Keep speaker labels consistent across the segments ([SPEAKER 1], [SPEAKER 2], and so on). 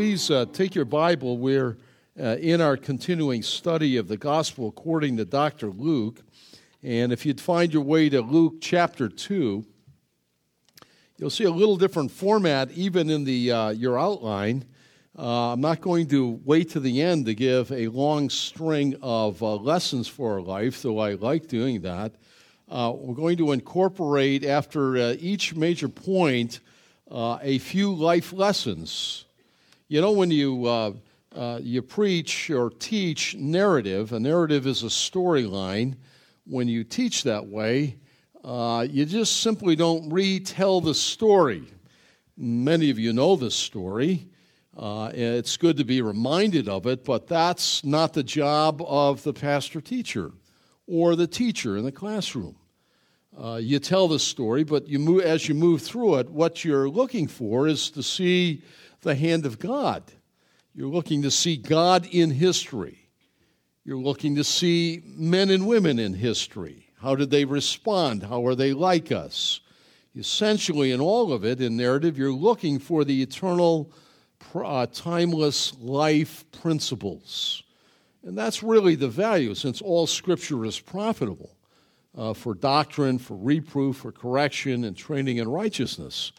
[SPEAKER 1] Please uh, take your Bible. We're uh, in our continuing study of the Gospel according to Dr. Luke. And if you'd find your way to Luke chapter 2, you'll see a little different format even in the, uh, your outline. Uh, I'm not going to wait to the end to give a long string of uh, lessons for our life, though I like doing that. Uh, we're going to incorporate, after each major point, a few life lessons you know, when you, uh, uh, you preach or teach narrative, a narrative is a storyline. When you teach that way, uh, you just simply don't retell the story. Many of you know this story. Uh, it's good to be reminded of it, but that's not the job of the pastor teacher or the teacher in the classroom. Uh, you tell the story, but you move, as you move through it, what you're looking for is to see the hand of God. You're looking to see God in history. You're looking to see men and women in history. How did they respond? How are they like us? Essentially, in all of it, in narrative, you're looking for the eternal, uh, timeless life principles. And that's really the value, since all Scripture is profitable uh, for doctrine, for reproof, for correction, and training in righteousness.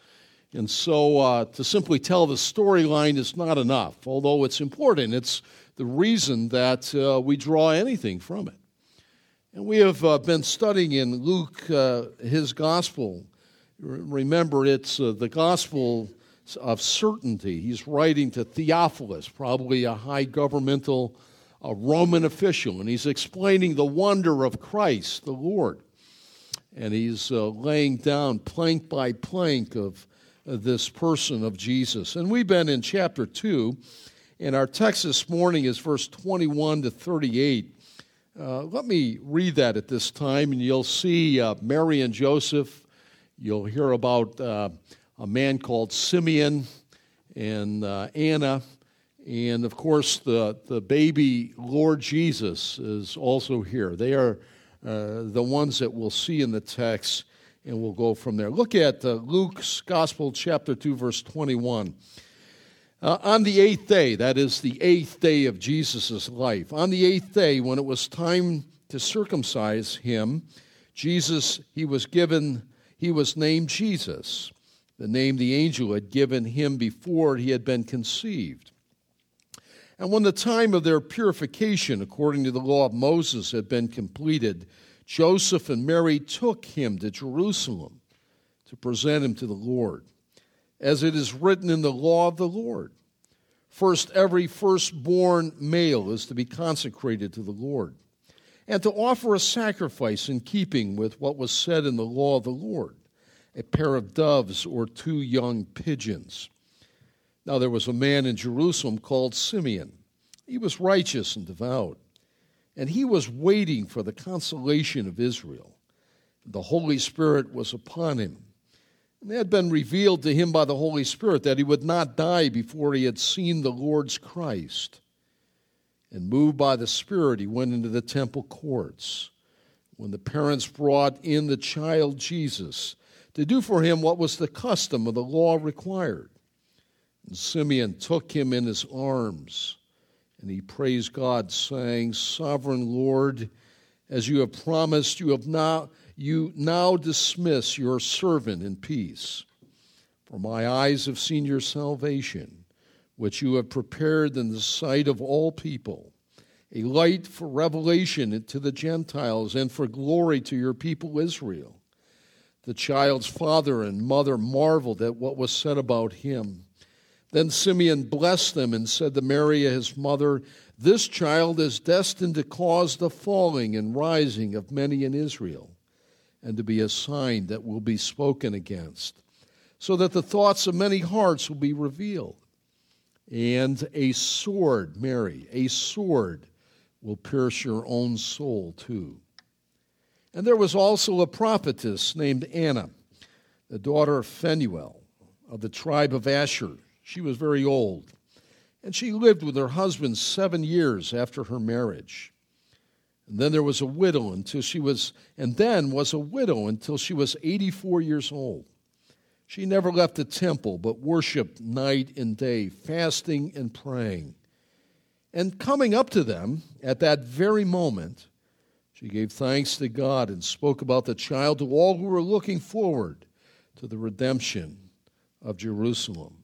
[SPEAKER 1] And so uh, to simply tell the storyline is not enough, although it's important. It's the reason that uh, we draw anything from it. And we have uh, been studying in Luke uh, his gospel. Remember, it's uh, the gospel of certainty. He's writing to Theophilus, probably a high governmental a Roman official, and he's explaining the wonder of Christ, the Lord. And he's uh, laying down plank by plank of this person of Jesus. And we've been in chapter 2, and our text this morning is verse 21 to 38. Uh, let me read that at this time, and you'll see uh, Mary and Joseph. You'll hear about uh, a man called Simeon and uh, Anna. And of course, the, the baby Lord Jesus is also here. They are uh, the ones that we'll see in the text and we'll go from there. Look at uh, Luke's Gospel, chapter 2, verse 21. Uh, on the eighth day, that is the eighth day of Jesus' life, on the eighth day, when it was time to circumcise him, Jesus, he was given, he was named Jesus, the name the angel had given him before he had been conceived. And when the time of their purification, according to the law of Moses, had been completed, Joseph and Mary took him to Jerusalem to present him to the Lord, as it is written in the law of the Lord. First, every firstborn male is to be consecrated to the Lord, and to offer a sacrifice in keeping with what was said in the law of the Lord a pair of doves or two young pigeons. Now, there was a man in Jerusalem called Simeon. He was righteous and devout and he was waiting for the consolation of Israel. The Holy Spirit was upon him. And it had been revealed to him by the Holy Spirit that he would not die before he had seen the Lord's Christ. And moved by the Spirit, he went into the temple courts. When the parents brought in the child Jesus to do for him what was the custom of the law required, and Simeon took him in his arms and he praised God, saying, Sovereign Lord, as you have promised, you have now you now dismiss your servant in peace. For my eyes have seen your salvation, which you have prepared in the sight of all people, a light for revelation to the Gentiles and for glory to your people Israel. The child's father and mother marveled at what was said about him. Then Simeon blessed them and said to Mary, his mother, This child is destined to cause the falling and rising of many in Israel, and to be a sign that will be spoken against, so that the thoughts of many hearts will be revealed. And a sword, Mary, a sword will pierce your own soul too. And there was also a prophetess named Anna, the daughter of Phanuel of the tribe of Asher. She was very old, and she lived with her husband seven years after her marriage. And then there was a widow until she was, and then was a widow until she was 84 years old. She never left the temple, but worshiped night and day, fasting and praying. And coming up to them at that very moment, she gave thanks to God and spoke about the child to all who were looking forward to the redemption of Jerusalem.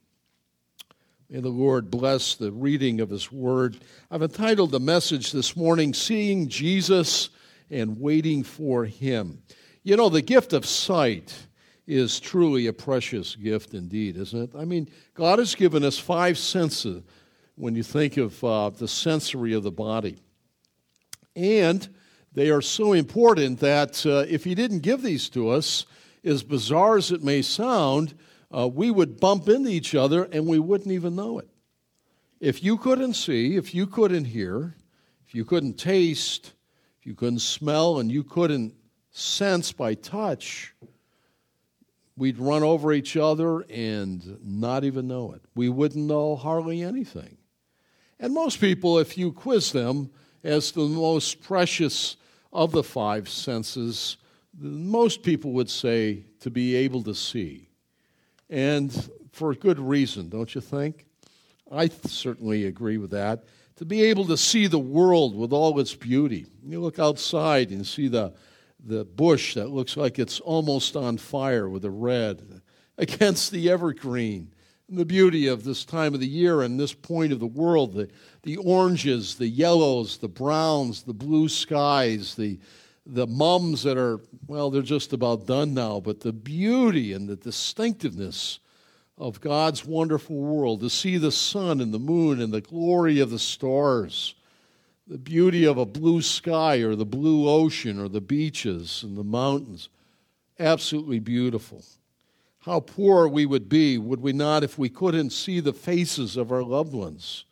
[SPEAKER 1] May the Lord bless the reading of His Word. I've entitled the message this morning, Seeing Jesus and Waiting for Him. You know, the gift of sight is truly a precious gift indeed, isn't it? I mean, God has given us five senses when you think of uh, the sensory of the body. And they are so important that uh, if He didn't give these to us, as bizarre as it may sound, uh, we would bump into each other and we wouldn't even know it. If you couldn't see, if you couldn't hear, if you couldn't taste, if you couldn't smell, and you couldn't sense by touch, we'd run over each other and not even know it. We wouldn't know hardly anything. And most people, if you quiz them as the most precious of the five senses, most people would say to be able to see. And for a good reason, don't you think? I certainly agree with that. To be able to see the world with all its beauty. You look outside and see the, the bush that looks like it's almost on fire with the red against the evergreen. And the beauty of this time of the year and this point of the world the, the oranges, the yellows, the browns, the blue skies, the, the mums that are, well, they're just about done now, but the beauty and the distinctiveness of God's wonderful world, to see the sun and the moon and the glory of the stars, the beauty of a blue sky or the blue ocean or the beaches and the mountains. Absolutely beautiful. How poor we would be, would we not, if we couldn't see the faces of our loved ones?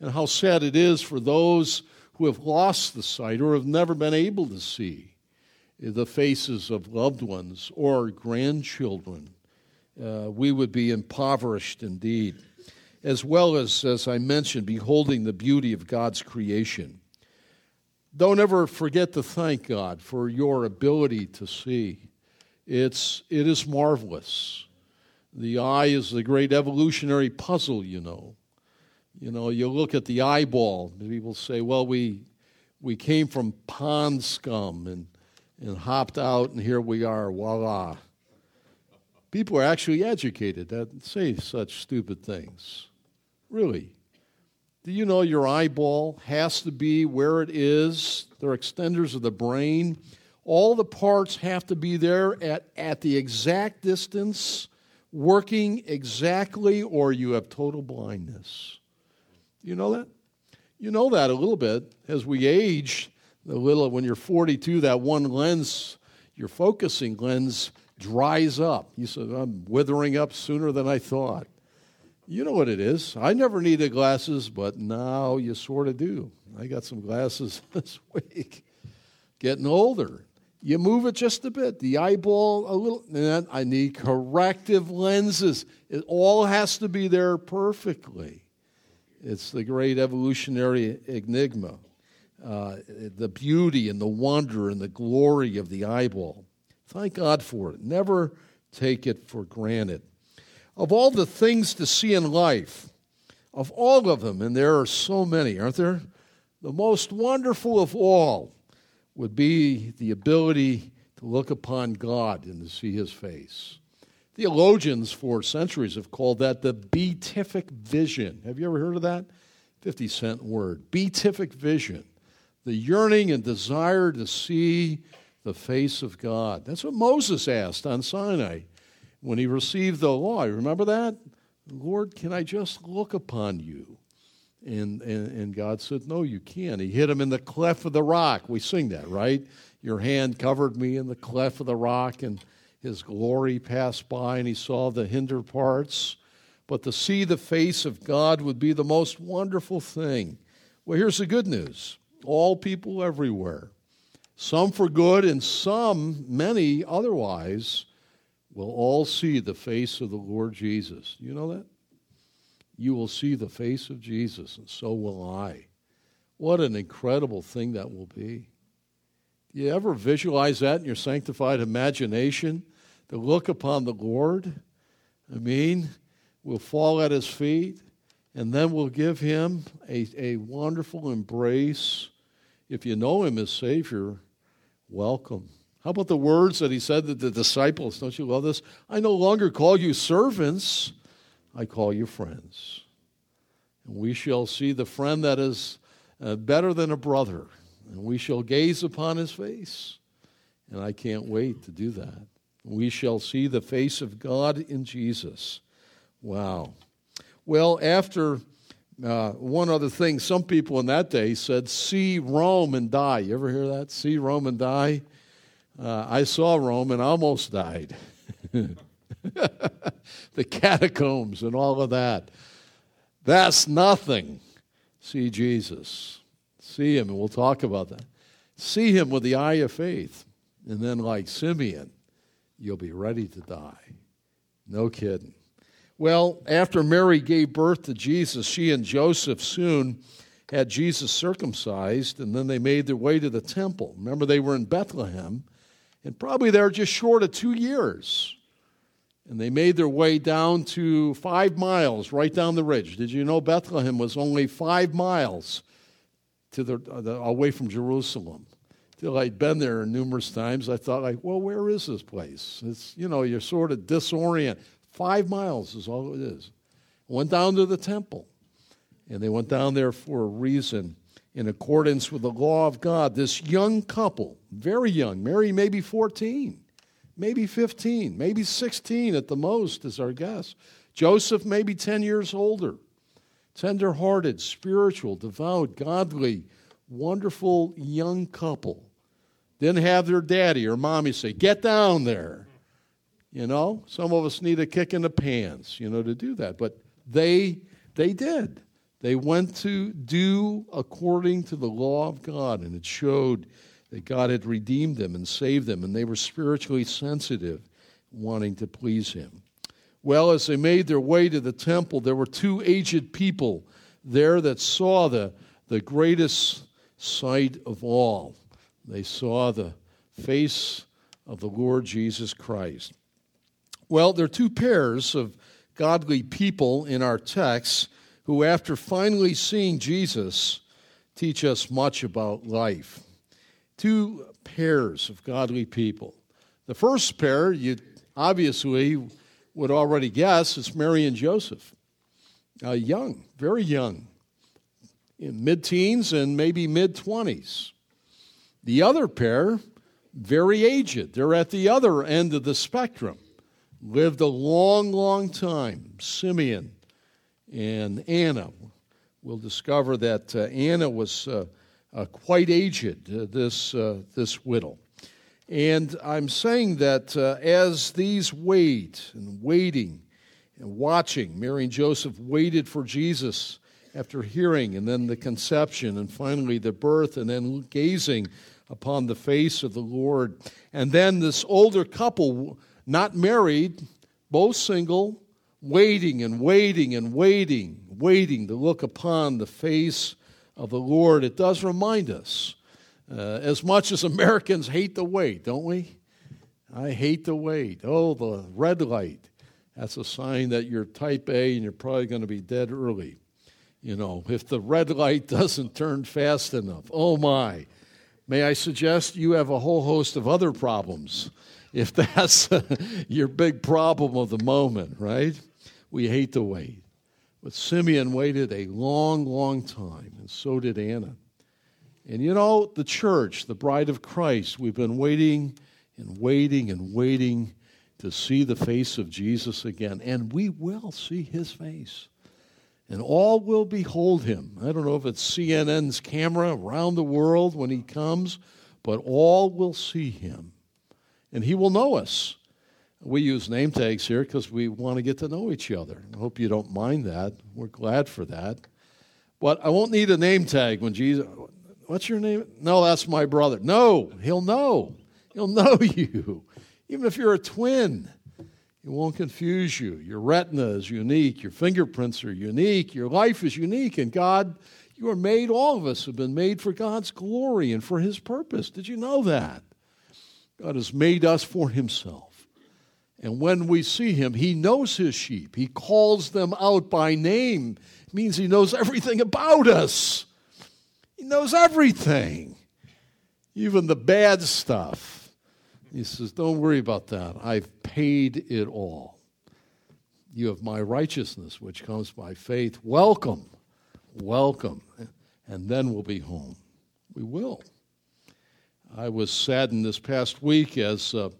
[SPEAKER 1] And how sad it is for those who have lost the sight or have never been able to see the faces of loved ones or grandchildren. Uh, we would be impoverished indeed, as well as, as I mentioned, beholding the beauty of God's creation. Don't ever forget to thank God for your ability to see. It's, it is marvelous. The eye is the great evolutionary puzzle, you know. You know, you look at the eyeball, people say, well, we, we came from pond scum and, and hopped out, and here we are, voila. People are actually educated that say such stupid things. Really. Do you know your eyeball has to be where it is? They're extenders of the brain. All the parts have to be there at, at the exact distance, working exactly, or you have total blindness. You know that? You know that a little bit as we age. A little when you're 42, that one lens, your focusing lens, dries up. You said, "I'm withering up sooner than I thought." You know what it is. I never needed glasses, but now you sort of do. I got some glasses this week. Getting older. You move it just a bit, the eyeball a little, and I need corrective lenses. It all has to be there perfectly. It's the great evolutionary enigma, uh, the beauty and the wonder and the glory of the eyeball. Thank God for it. Never take it for granted. Of all the things to see in life, of all of them, and there are so many, aren't there? The most wonderful of all would be the ability to look upon God and to see his face. Theologians for centuries have called that the beatific vision. Have you ever heard of that? 50 cent word. Beatific vision. The yearning and desire to see the face of God. That's what Moses asked on Sinai when he received the law. Remember that? Lord, can I just look upon you? And, and, and God said, No, you can't. He hit him in the cleft of the rock. We sing that, right? Your hand covered me in the cleft of the rock, and his glory passed by and he saw the hinder parts. but to see the face of God would be the most wonderful thing. Well, here's the good news all people everywhere, some for good and some, many otherwise, will all see the face of the Lord Jesus. You know that? You will see the face of Jesus, and so will I. What an incredible thing that will be. Do you ever visualize that in your sanctified imagination? To look upon the Lord? I mean, we'll fall at his feet, and then we'll give him a, a wonderful embrace. If you know him as Savior, welcome. How about the words that he said to the disciples? Don't you love this? I no longer call you servants, I call you friends. And we shall see the friend that is uh, better than a brother, and we shall gaze upon his face. And I can't wait to do that. We shall see the face of God in Jesus. Wow. Well, after uh, one other thing, some people in that day said, see Rome and die. You ever hear that? See Rome and die? Uh, I saw Rome and almost died. the catacombs and all of that. That's nothing. See Jesus. See him, and we'll talk about that. See him with the eye of faith. And then, like Simeon, you'll be ready to die. No kidding. Well, after Mary gave birth to Jesus, she and Joseph soon had Jesus circumcised, and then they made their way to the temple. Remember, they were in Bethlehem, and probably they were just short of two years. And they made their way down to five miles right down the ridge. Did you know Bethlehem was only five miles to the, uh, the away from Jerusalem? Till I'd been there numerous times, I thought, like, well, where is this place? It's you know, you're sort of disoriented. Five miles is all it is. Went down to the temple, and they went down there for a reason in accordance with the law of God. This young couple, very young, Mary maybe 14, maybe 15, maybe 16 at the most, is our guess. Joseph maybe 10 years older. Tender hearted, spiritual, devout, godly, wonderful young couple. Then have their daddy or mommy say, Get down there. You know, some of us need a kick in the pants, you know, to do that. But they they did. They went to do according to the law of God, and it showed that God had redeemed them and saved them, and they were spiritually sensitive, wanting to please Him. Well, as they made their way to the temple, there were two aged people there that saw the, the greatest sight of all. They saw the face of the Lord Jesus Christ. Well, there are two pairs of godly people in our text who, after finally seeing Jesus, teach us much about life. Two pairs of godly people. The first pair, you obviously would already guess, is Mary and Joseph. Uh, young, very young, in mid teens and maybe mid 20s. The other pair, very aged. They're at the other end of the spectrum. Lived a long, long time. Simeon and Anna. We'll discover that uh, Anna was uh, uh, quite aged, uh, this, uh, this widow. And I'm saying that uh, as these wait and waiting and watching, Mary and Joseph waited for Jesus after hearing, and then the conception, and finally the birth, and then gazing upon the face of the Lord. And then this older couple, not married, both single, waiting and waiting and waiting, waiting to look upon the face of the Lord, it does remind us, uh, as much as Americans hate the wait, don't we? I hate the wait. Oh, the red light. That's a sign that you're type A and you're probably going to be dead early. You know, if the red light doesn't turn fast enough, oh my. May I suggest you have a whole host of other problems if that's your big problem of the moment, right? we hate to wait. But Simeon waited a long, long time, and so did Anna. And you know, the church, the bride of Christ, we've been waiting and waiting and waiting to see the face of Jesus again. And we will see his face. And all will behold him. I don't know if it's CNN's camera around the world when he comes, but all will see him. And he will know us. We use name tags here because we want to get to know each other. I hope you don't mind that. We're glad for that. But I won't need a name tag when Jesus, what's your name? No, that's my brother. No, he'll know. He'll know you. Even if you're a twin, it won't confuse you. Your retina is unique. Your fingerprints are unique. Your life is unique. And God, you are made, all of us have been made for God's glory and for His purpose. Did you know that? God has made us for Himself. And when we see him, he knows his sheep. He calls them out by name. It means he knows everything about us. He knows everything, even the bad stuff. He says, Don't worry about that. I've paid it all. You have my righteousness, which comes by faith. Welcome, welcome. And then we'll be home. We will. I was saddened this past week as. Uh,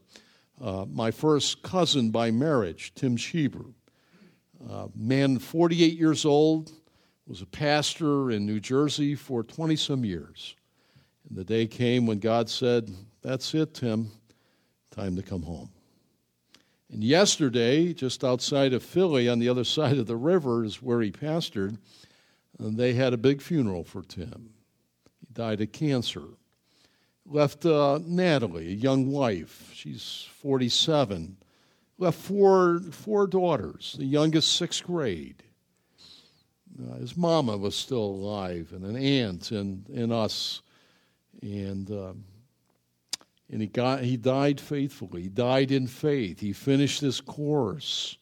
[SPEAKER 1] uh, my first cousin by marriage, Tim Schieber. Uh, man, 48 years old, was a pastor in New Jersey for 20 some years. And the day came when God said, That's it, Tim, time to come home. And yesterday, just outside of Philly, on the other side of the river, is where he pastored, and they had a big funeral for Tim. He died of cancer left uh, Natalie, a young wife. She's 47. Left four, four daughters, the youngest sixth grade. Uh, his mama was still alive, and an aunt, and, and us. And, um, and he, got, he died faithfully. He died in faith. He finished his course.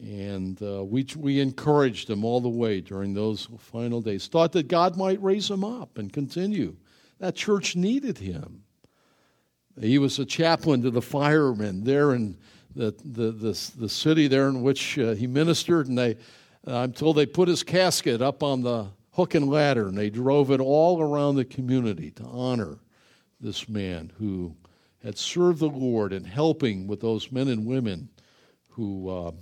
[SPEAKER 1] And uh, we, we encouraged him all the way during those final days. Thought that God might raise him up and continue that church needed him. He was a chaplain to the firemen there in the, the, the, the city there in which uh, he ministered, and they, I'm told they put his casket up on the hook and ladder, and they drove it all around the community to honor this man who had served the Lord and helping with those men and women who uh,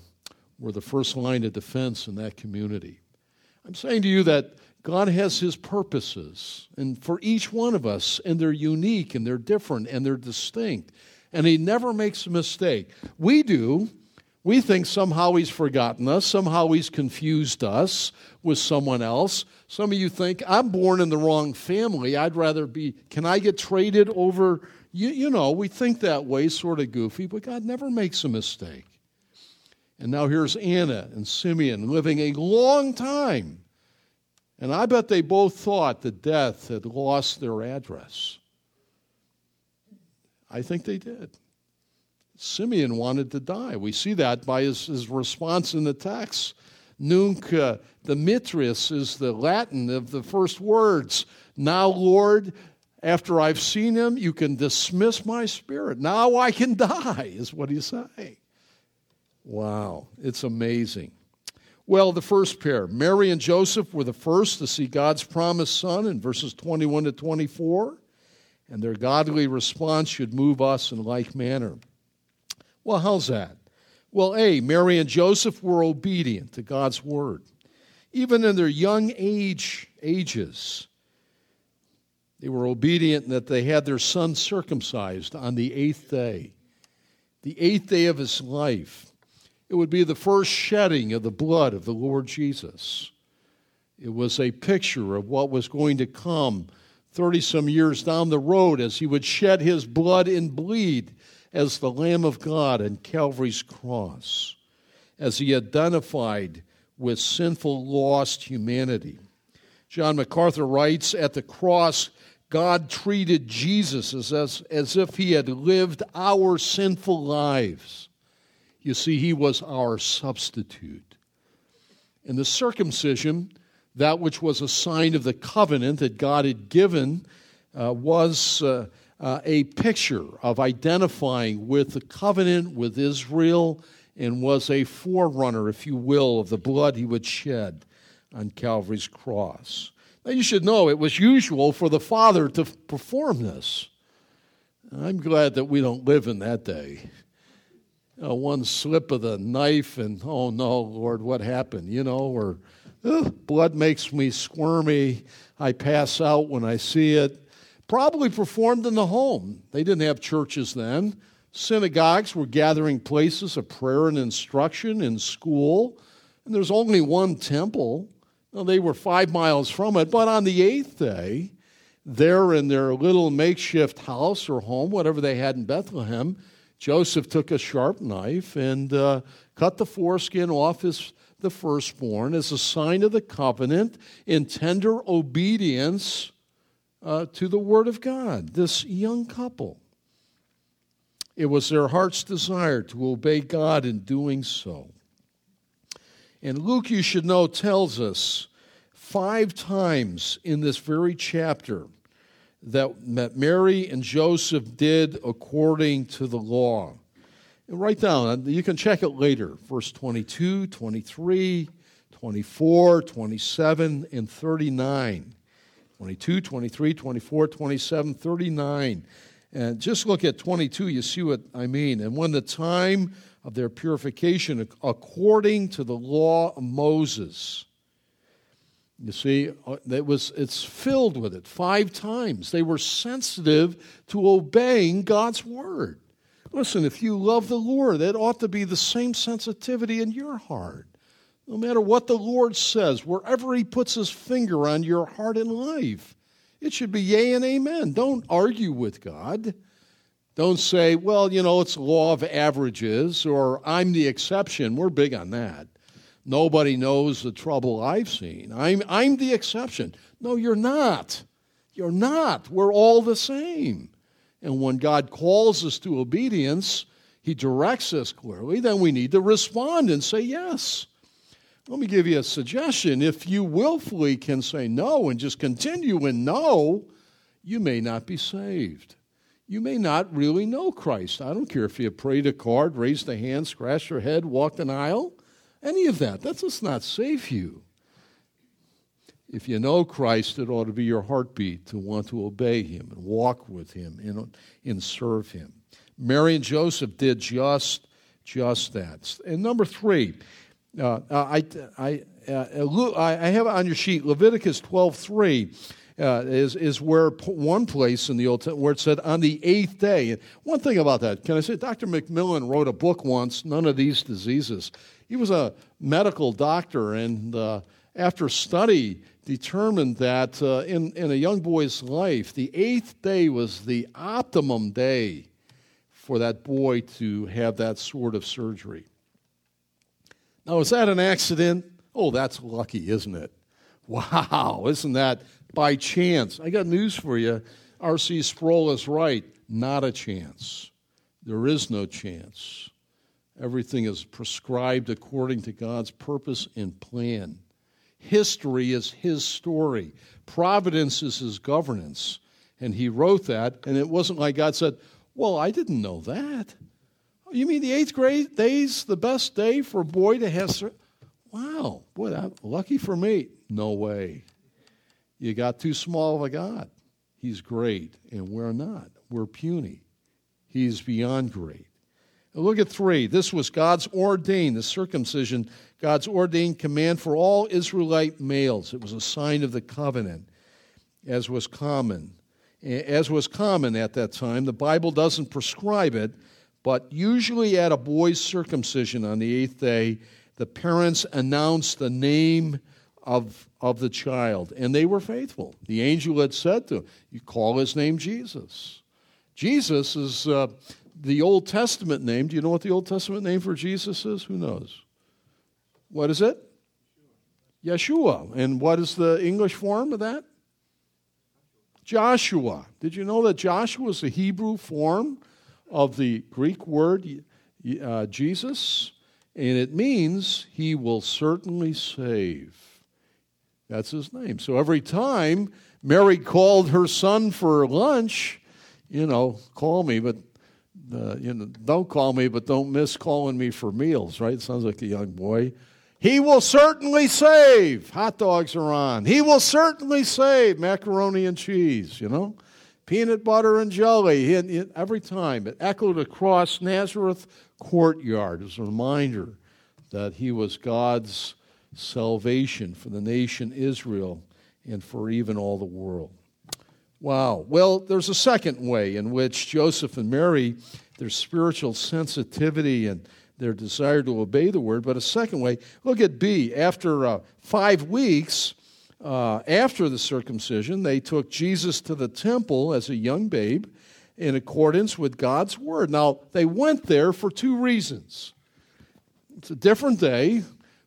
[SPEAKER 1] were the first line of defense in that community. I'm saying to you that God has His purposes, and for each one of us, and they're unique, and they're different, and they're distinct. And He never makes a mistake. We do. We think somehow He's forgotten us, somehow He's confused us with someone else. Some of you think, I'm born in the wrong family. I'd rather be, can I get traded over? You, you know, we think that way, sort of goofy, but God never makes a mistake. And now here's Anna and Simeon living a long time and I bet they both thought that death had lost their address. I think they did. Simeon wanted to die. We see that by his, his response in the text. Nunc uh, dimittis is the Latin of the first words. Now, Lord, after I've seen him, you can dismiss my spirit. Now I can die, is what he's saying. Wow, it's amazing. Well, the first pair, Mary and Joseph, were the first to see God's promised son in verses 21 to 24, and their godly response should move us in like manner. Well, how's that? Well, A, Mary and Joseph were obedient to God's word. Even in their young age ages, they were obedient in that they had their son circumcised on the eighth day, the eighth day of his life. It would be the first shedding of the blood of the Lord Jesus. It was a picture of what was going to come 30 some years down the road as he would shed his blood and bleed as the Lamb of God on Calvary's cross, as he identified with sinful, lost humanity. John MacArthur writes At the cross, God treated Jesus as, as, if he had lived our sinful lives. You see, he was our substitute. In the circumcision, that which was a sign of the covenant that God had given, uh, was uh, uh, a picture of identifying with the covenant with Israel and was a forerunner, if you will, of the blood he would shed on Calvary's cross. Now, you should know it was usual for the Father to perform this. I'm glad that we don't live in that day uh, one slip of the knife and oh no lord what happened you know or blood makes me squirmy i pass out when i see it probably performed in the home. They didn't have churches then. Synagogues were gathering places of prayer and instruction in school, and there's only one temple. They were five miles from it, but on the eighth day, there in their little makeshift house or home, whatever they had in Bethlehem, Joseph took a sharp knife and uh, cut the foreskin off his, the firstborn as a sign of the covenant in tender obedience uh, to the Word of God. This young couple. It was their heart's desire to obey God in doing so. And Luke, you should know, tells us five times in this very chapter that, Mary and Joseph did according to the law. And write down, you can check it later, verse 22, 23, 24, 27, and 39. 22, 23, 24, 27, 39. And just look at 22, you see what I mean. And when the time of their purification, according to the law of Moses, you see, uh, it was, it's filled with it five times. They were sensitive to obeying God's word. Listen, if you love the Lord, it ought to be the same sensitivity in your heart. No matter what the Lord says, wherever He puts His finger on your heart and life, it should be yea and amen. Don't argue with God. Don't say, well, you know, it's law of averages or I'm the exception. We're big on that. Nobody knows the trouble I've seen. I'm, I'm the exception. No, you're not. You're not. We're all the same. And when God calls us to obedience, He directs us clearly, then we need to respond and say yes. Let me give you a suggestion. If you willfully can say no and just continue in no, you may not be saved. You may not really know Christ. I don't care if you prayed a card, raised a hand, scratched your head, walked an aisle. Any of that. That's just not save you. If you know Christ, it ought to be your heartbeat to want to obey him and walk with him and, and serve him. Mary and Joseph did just, just that. And number three, uh, I, I, uh, I have on your sheet Leviticus 12 3 uh, is, is where one place in the Old Testament where it said on the eighth day. One thing about that, can I say, Dr. McMillen wrote a book once, None of These Diseases. He was a medical doctor, and uh, after study, determined that uh, in, in a young boy's life, the eighth day was the optimum day for that boy to have that sort of surgery. Now, is that an accident? Oh, that's lucky, isn't it? Wow, isn't that by chance. I got news for you. R.C. Sproul is right. Not a chance. There is no chance. Everything is prescribed according to God's purpose and plan. History is His story, providence is His governance. And He wrote that, and it wasn't like God said, Well, I didn't know that. You mean the eighth grade day's the best day for a boy to have? Wow, boy, that, lucky for me. No way. You got too small of a God. He's great, and we're not. We're puny. He's beyond great. Now look at three. This was God's ordained, the circumcision, God's ordained command for all Israelite males. It was a sign of the covenant, as was common. As was common at that time. The Bible doesn't prescribe it, but usually at a boy's circumcision on the eighth day, the parents announce the name of, of the child. And they were faithful. The angel had said to him, You call his name Jesus. Jesus is uh, the Old Testament name. Do you know what the Old Testament name for Jesus is? Who knows? What is it? Yeshua. And what is the English form of that? Joshua. Did you know that Joshua is the Hebrew form of the Greek word uh, Jesus? And it means he will certainly save. That's his name. So every time Mary called her son for lunch, you know, call me, but uh, you know, don't call me, but don't miss calling me for meals, right? Sounds like a young boy. He will certainly save. Hot dogs are on. He will certainly save macaroni and cheese, you know, peanut butter and jelly. every time it echoed across Nazareth courtyard as a reminder that he was God's salvation for the nation Israel and for even all the world. Wow. Well, there's a second way in which Joseph and Mary, their spiritual sensitivity and their desire to obey the word, but a second way, look at B. After uh, five weeks uh, after the circumcision, they took Jesus to the temple as a young babe in accordance with God's word. Now, they went there for two reasons. It's a different day.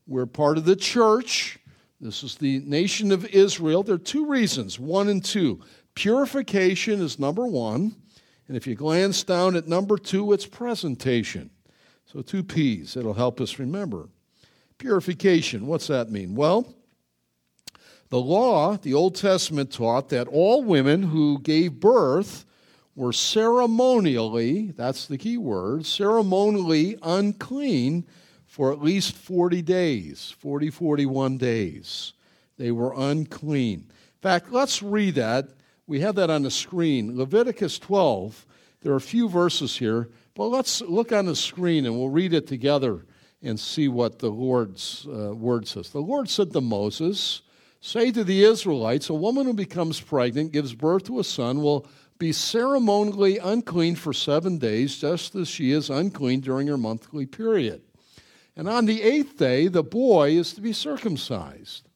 [SPEAKER 1] We're part of the church. This is the nation of Israel. There are two reasons, one and two. Purification is number one. And if you glance down at number two, it's presentation. So, two P's. It'll help us remember. Purification, what's that mean? Well, the law, the Old Testament taught that all women who gave birth were ceremonially, that's the key word, ceremonially unclean for at least 40 days, 40, 41 days. They were unclean. In fact, let's read that. We have that on the screen. Leviticus 12. There are a few verses here, but let's look on the screen and we'll read it together and see what the Lord's uh, word says. The Lord said to Moses, Say to the Israelites, a woman who becomes pregnant, gives birth to a son, will be ceremonially unclean for seven days, just as she is unclean during her monthly period. And on the eighth day, the boy is to be circumcised.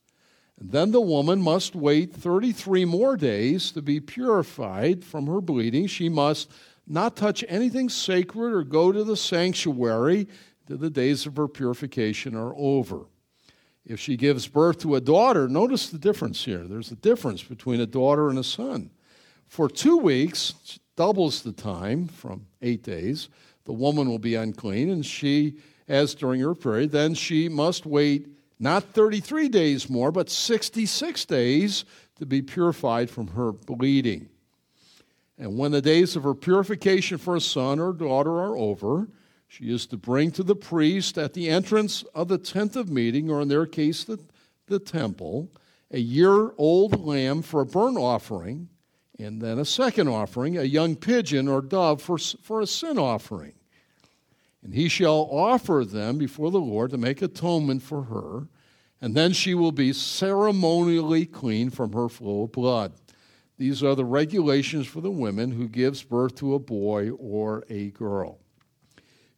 [SPEAKER 1] And then the woman must wait 33 more days to be purified from her bleeding. She must not touch anything sacred or go to the sanctuary till the days of her purification are over. If she gives birth to a daughter, notice the difference here. There's a difference between a daughter and a son. For two weeks, doubles the time from eight days, the woman will be unclean, and she as during her period, then she must wait not 33 days more, but 66 days to be purified from her bleeding. And when the days of her purification for a son or daughter are over, she is to bring to the priest at the entrance of the tent of meeting, or in their case, the, the temple, a year old lamb for a burnt offering, and then a second offering, a young pigeon or dove for, for a sin offering. And he shall offer them before the Lord to make atonement for her, and then she will be ceremonially clean from her flow of blood. These are the regulations for the women who gives birth to a boy or a girl.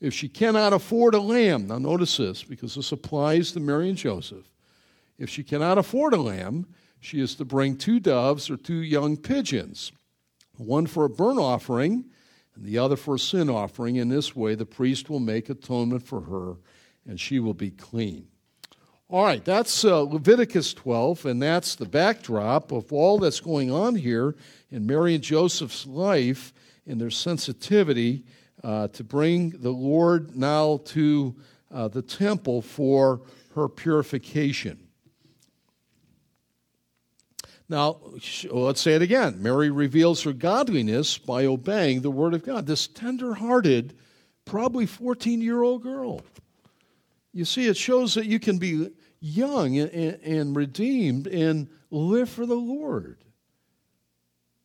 [SPEAKER 1] If she cannot afford a lamb, now notice this because this applies to Mary and Joseph. If she cannot afford a lamb, she is to bring two doves or two young pigeons, one for a burnt offering and the other for a sin offering. In this way, the priest will make atonement for her, and she will be clean. All right, that's uh, Leviticus 12, and that's the backdrop of all that's going on here in Mary and Joseph's life in their sensitivity uh, to bring the Lord now to uh, the temple for her purification. Now, let's say it again. Mary reveals her godliness by obeying the Word of God. This tender hearted, probably 14 year old girl. You see, it shows that you can be young and, redeemed and live for the Lord.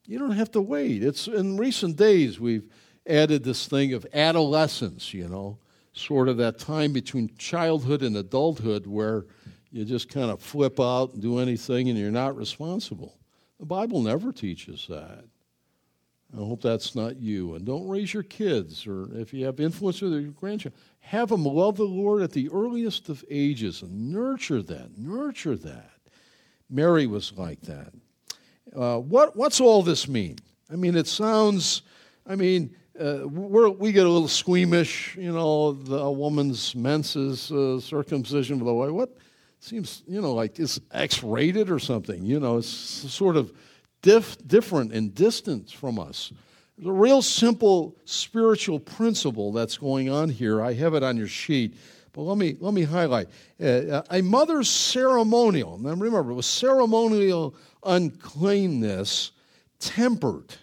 [SPEAKER 1] You don't have to wait. It's in recent days we've added this thing of adolescence, you know, sort of that time between childhood and adulthood where you just kind of flip out and do anything and you're not responsible. The Bible never teaches that. I hope that's not you. And don't raise your kids, or if you have influence with your grandchildren, have them love the Lord at the earliest of ages and nurture that. Nurture that. Mary was like that. Uh, what, what's all this mean? I mean, it sounds, I mean, uh, we get a little squeamish, you know, the, a woman's menses, uh, circumcision, the way. What, seems, you know, like it's X rated or something. You know, it's sort of diff- different and distant from us. There's a real simple spiritual principle that's going on here. I have it on your sheet, but let me, let me highlight. Uh, a mother's ceremonial, now remember, it was ceremonial uncleanness tempered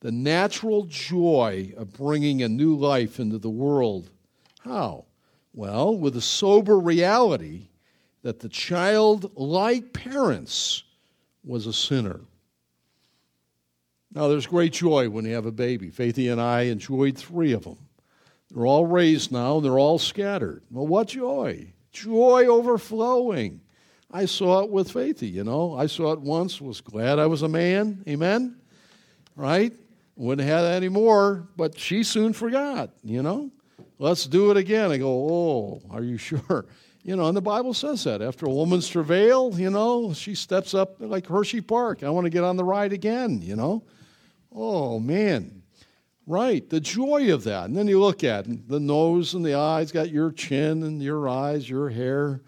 [SPEAKER 1] the natural joy of bringing a new life into the world. How? Well, with a sober reality that the child, like parents, was a sinner. Now, there's great joy when you have a baby. Faithy and I enjoyed three of them. They're all raised now, and they're all scattered. Well, what joy! Joy overflowing. I saw it with Faithy, you know. I saw it once, was glad I was a man. Amen? right? Wouldn't have had any more, but she soon forgot, you know? Let's do it again. I go, oh, are you sure? You know, and the Bible says that. After a woman's travail, you know, she steps up like Hershey Park. I want to get on the ride again, you know? Oh, man. Right, the joy of that. And then you look at it, the nose and the eyes, got your chin and your eyes, your hair,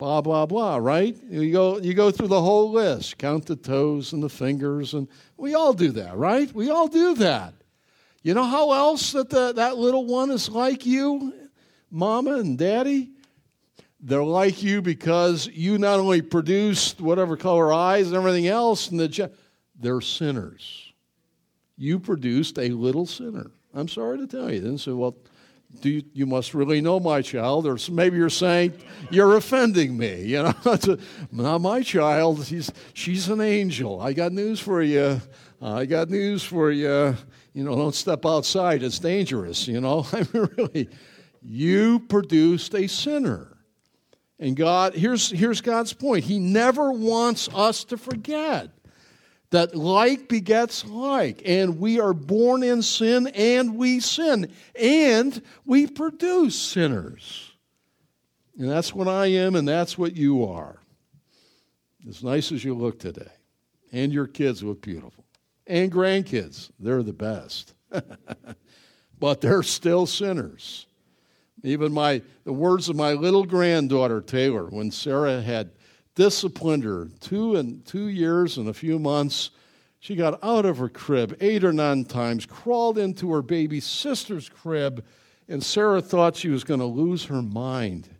[SPEAKER 1] blah, blah, blah, right? You go, you go through the whole list, count the toes and the fingers, and we all do that, right? We all do that. You know how else that the, that little one is like you, mama and daddy? They're like you because you not only produced whatever color eyes and everything else, and the, they're sinners you produced a little sinner. I'm sorry to tell you. Then so well, you, you must really know my child, or maybe you're saying you're offending me. You know, not my child. She's she's an angel. I got news for you. I got news for you. You know, don't step outside. It's dangerous. You know, I mean, really, you produced a sinner. And God, here's, here's God's point. He never wants us to forget that like begets like, and we are born in sin and we sin, and we produce sinners. And that's what I am, and that's what you are. As nice as you look today, and your kids look beautiful, and grandkids, they're the best. but they're still sinners. Even my the words of my little granddaughter Taylor, when Sarah had disciplined her two and two years and a few months. She got out of her crib eight or nine times, crawled into her baby sister's crib, and Sarah thought she was going to lose her mind.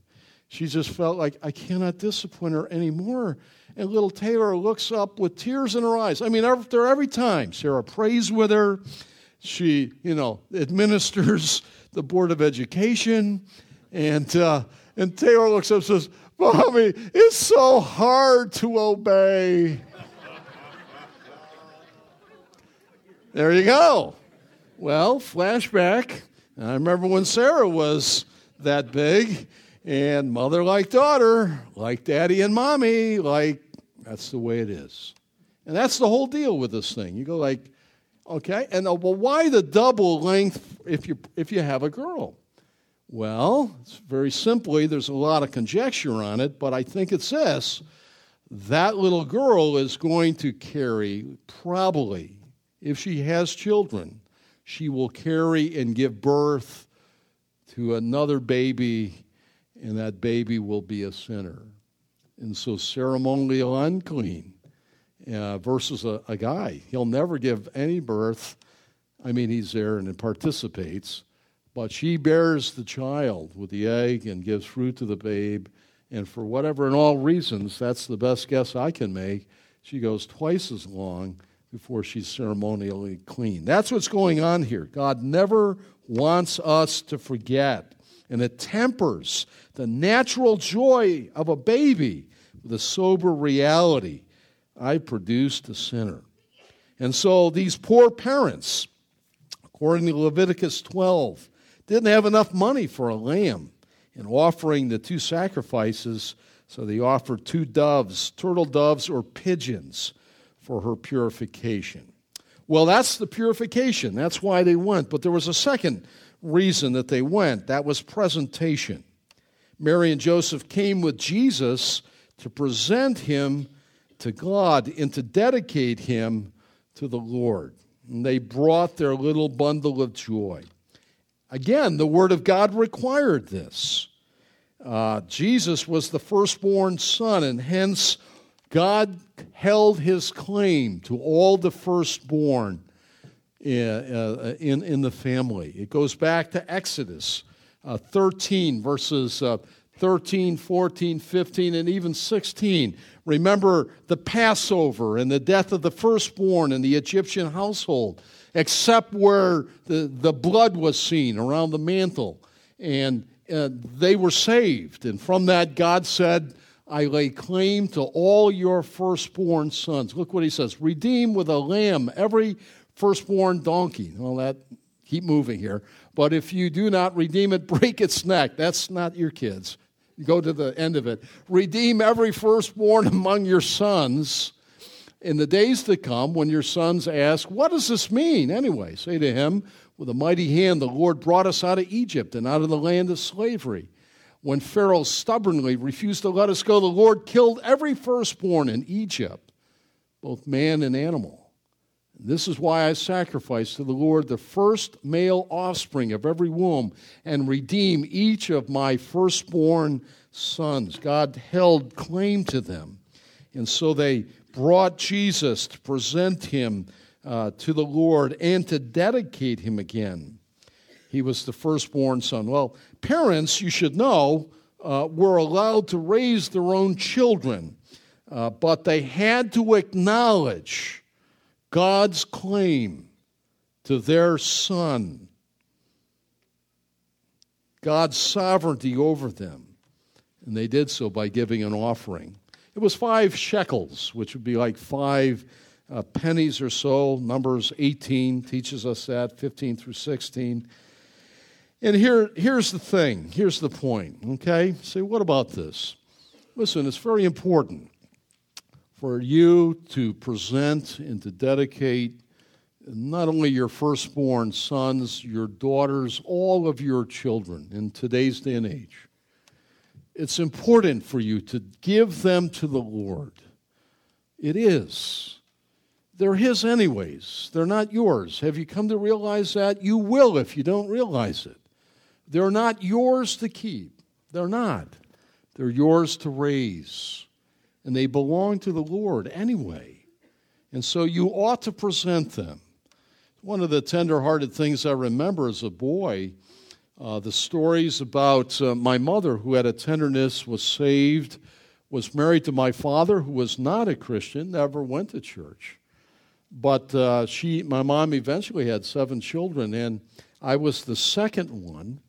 [SPEAKER 1] She just felt like, I cannot discipline her anymore. And little Taylor looks up with tears in her eyes. I mean, after every time, Sarah prays with her. She, you know, administers the Board of Education. And, uh, and Taylor looks up and says, Mommy, it's so hard to obey. there you go. Well, flashback. I remember when Sarah was that big, and mother like daughter, like daddy and mommy, like that's the way it is. And that's the whole deal with this thing. You go like, okay, and uh, well, why the double length if you if you have a girl? Well, it's very simply, there's a lot of conjecture on it, but I think it says that little girl is going to carry, probably, if she has children, she will carry and give birth to another baby, and that baby will be a sinner. And so, ceremonially unclean uh, versus a, a guy. He'll never give any birth. I mean, he's there and participates but she bears the child with the egg and gives fruit to the babe. And for whatever and all reasons, that's the best guess I can make, she goes twice as long before she's ceremonially clean. That's what's going on here. God never wants us to forget. And it tempers the natural joy of a baby with a sober reality. I produced a sinner. And so these poor parents, according to Leviticus 12, didn't have enough money for a lamb. In offering the two sacrifices, so they offered two doves, turtle doves or pigeons, for her purification. Well, that's the purification. That's why they went. But there was a second reason that they went that was presentation. Mary and Joseph came with Jesus to present him to God and to dedicate him to the Lord. And they brought their little bundle of joy. Again, the Word of God required this. Uh, Jesus was the firstborn son, and hence God held his claim to all the firstborn in, uh, in, in the family. It goes back to Exodus uh, 13, verses uh, 13, 14, 15, and even 16. Remember the Passover and the death of the firstborn in the Egyptian household except where the, the blood was seen around the mantle. And uh, they were saved. And from that, God said, I lay claim to all your firstborn sons. Look what he says redeem with a lamb every firstborn donkey. Well, that, keep moving here. But if you do not redeem it, break its neck. That's not your kids. Go to the end of it. Redeem every firstborn among your sons In the days to come, when your sons ask, What does this mean anyway? Say to him, With a mighty hand, the Lord brought us out of Egypt and out of the land of slavery. When Pharaoh stubbornly refused to let us go, the Lord killed every firstborn in Egypt, both man and animal. And this is why I sacrifice to the Lord the first male offspring of every womb and redeem each of my firstborn sons. God held claim to them. And so they brought Jesus to present him uh, to the Lord and to dedicate him again. He was the firstborn son. Well, parents, you should know, uh, were allowed to raise their own children, uh, but they had to acknowledge God's claim to their son, God's sovereignty over them. And they did so by giving an offering. It was five shekels, which would be like five uh, pennies or so. Numbers 18 teaches us that, 15 through 16. And here, here's the thing. Here's the point. Okay? Say, what about this? Listen, it's very important for you to present and to dedicate not only your firstborn sons, your daughters, all of your children in today's day and age it's important for you to give them to the Lord. It is. They're His, anyways. They're not yours. Have you come to realize that? You will if you don't realize it. They're not yours to keep. They're not. They're yours to raise. And they belong to the Lord anyway. And so you ought to present them. One of the tender-hearted things I remember as a boy uh, the stories about uh, my mother, who had a tenderness, was saved, was married to my father, who was not a Christian, never went to church. But uh, she, my mom eventually had seven children, and I was the second one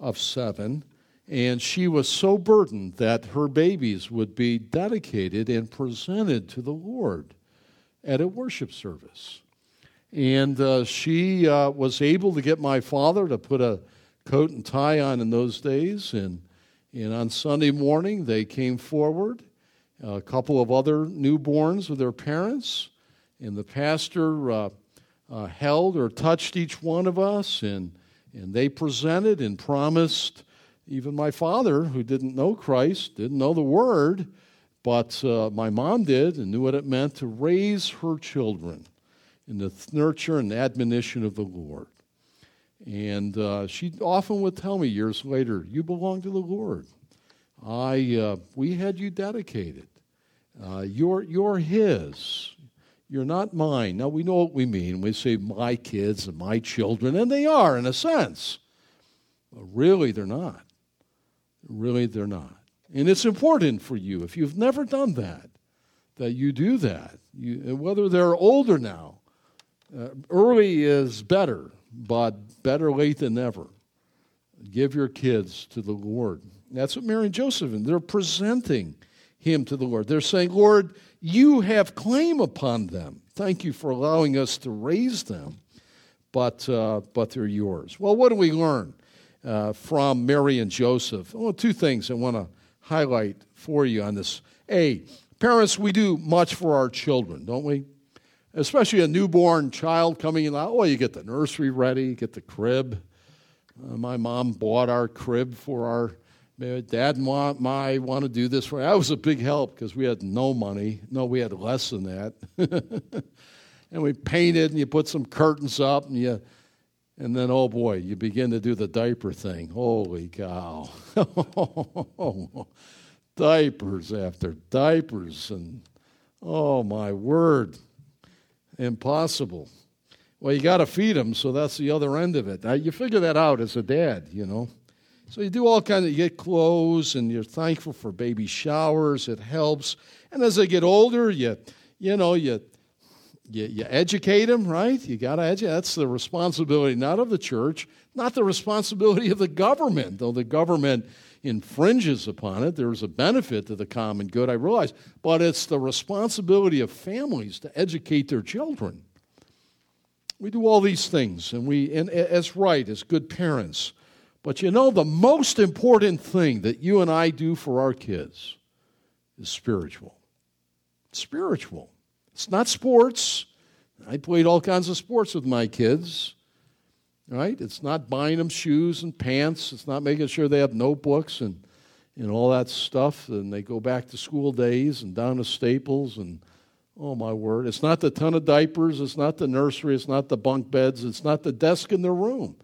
[SPEAKER 1] of seven. And she was so burdened that her babies would be dedicated and presented to the Lord at a worship service. And uh, she uh, was able to get my father to put a coat and tie on in those days. And, and on Sunday morning, they came forward, a couple of other newborns with their parents, and the pastor uh, uh, held or touched each one of us, and, and they presented and promised. Even my father, who didn't know Christ, didn't know the Word, but uh, my mom did and knew what it meant to raise her children in the nurture and admonition of the Lord. And uh, she often would tell me years later, You belong to the Lord. I, uh, we had you dedicated. Uh, you're, you're His. You're not mine. Now, we know what we mean. We say my kids and my children, and they are in a sense. But really, they're not. Really, they're not. And it's important for you, if you've never done that, that you do that. You, whether they're older now, uh, early is better but better late than never. Give your kids to the Lord. That's what Mary and Joseph and they're presenting him to the Lord. They're saying, Lord, you have claim upon them. Thank you for allowing us to raise them, but uh, but they're yours. Well, what do we learn uh, from Mary and Joseph? Well, two things I want to highlight for you on this. A, parents, we do much for our children, don't we? Especially a newborn child coming in. Oh, you get the nursery ready, get the crib. Uh, my mom bought our crib for our dad and my want to do this for. That was a big help because we had no money. No, we had less than that. and we painted, and you put some curtains up, and you. And then, oh boy, you begin to do the diaper thing. Holy cow. diapers after diapers. And oh my word impossible. Well, you got to feed them, so that's the other end of it. Now, you figure that out as a dad, you know. So you do all kinds of, you get clothes, and you're thankful for baby showers. It helps. And as they get older, you, you know, you, you, you educate them, right? You got to educate. That's the responsibility not of the church, not the responsibility of the government, though the government infringes upon it. There's a benefit to the common good, I realize, but it's the responsibility of families to educate their children. We do all these things, and we, and as right, as good parents. But you know, the most important thing that you and I do for our kids is spiritual. Spiritual. It's not sports. I played all kinds of sports with my kids. Right? It's not buying them shoes and pants. It's not making sure they have notebooks and, and all that stuff. And they go back to school days and down to Staples and oh my word. It's not the ton of diapers. It's not the nursery. It's not the bunk beds. It's not the desk in the room.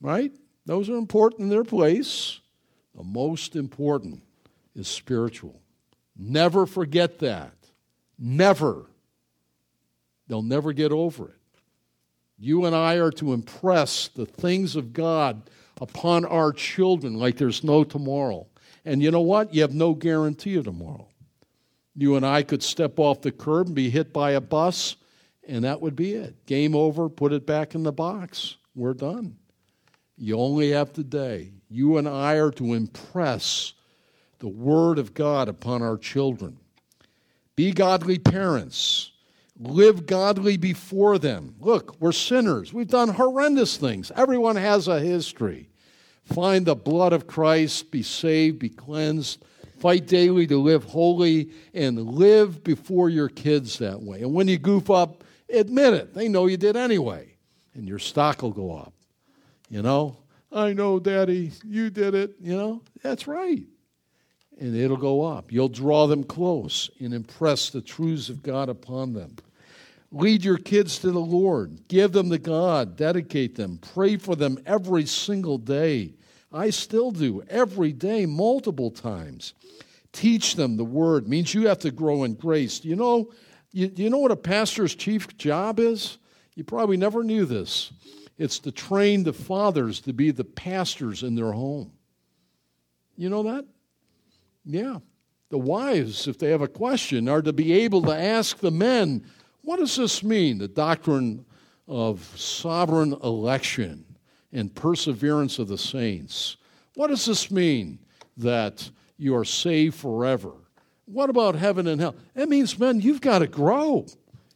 [SPEAKER 1] Right? Those are important in their place. The most important is spiritual. Never forget that. Never. They'll never get over it. You and I are to impress the things of God upon our children like there's no tomorrow. And you know what? You have no guarantee of tomorrow. You and I could step off the curb and be hit by a bus, and that would be it. Game over, put it back in the box. We're done. You only have today. You and I are to impress the Word of God upon our children. Be godly parents. Live godly before them. Look, we're sinners. We've done horrendous things. Everyone has a history. Find the blood of Christ, be saved, be cleansed. Fight daily to live holy and live before your kids that way. And when you goof up, admit it. They know you did anyway. And your stock will go up. You know, I know, Daddy, you did it. You know, that's right and it'll go up. You'll draw them close and impress the truths of God upon them. Lead your kids to the Lord. Give them to God. Dedicate them. Pray for them every single day. I still do every day, multiple times. Teach them the word. Means you have to grow in grace. You know, you, you know what a pastor's chief job is? You probably never knew this. It's to train the fathers to be the pastors in their home. You know that? Yeah. The wives, if they have a question, are to be able to ask the men, what does this mean? The doctrine of sovereign election and perseverance of the saints. What does this mean that you are saved forever? What about heaven and hell? That means, men, you've got to grow.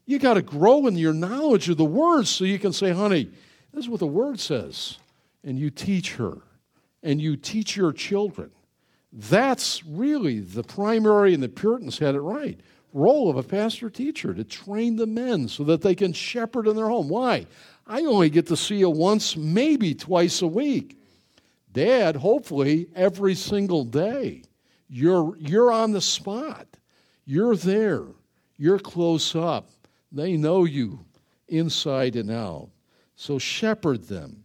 [SPEAKER 1] You got to grow in your knowledge of the word so you can say, honey, this is what the word says. And you teach her, and you teach your children. That's really the primary, and the Puritans had it right, role of a pastor teacher to train the men so that they can shepherd in their home. Why? I only get to see you once, maybe twice a week. Dad, hopefully every single day. You're, you're on the spot. You're there. You're close up. They know you inside and out. So shepherd them.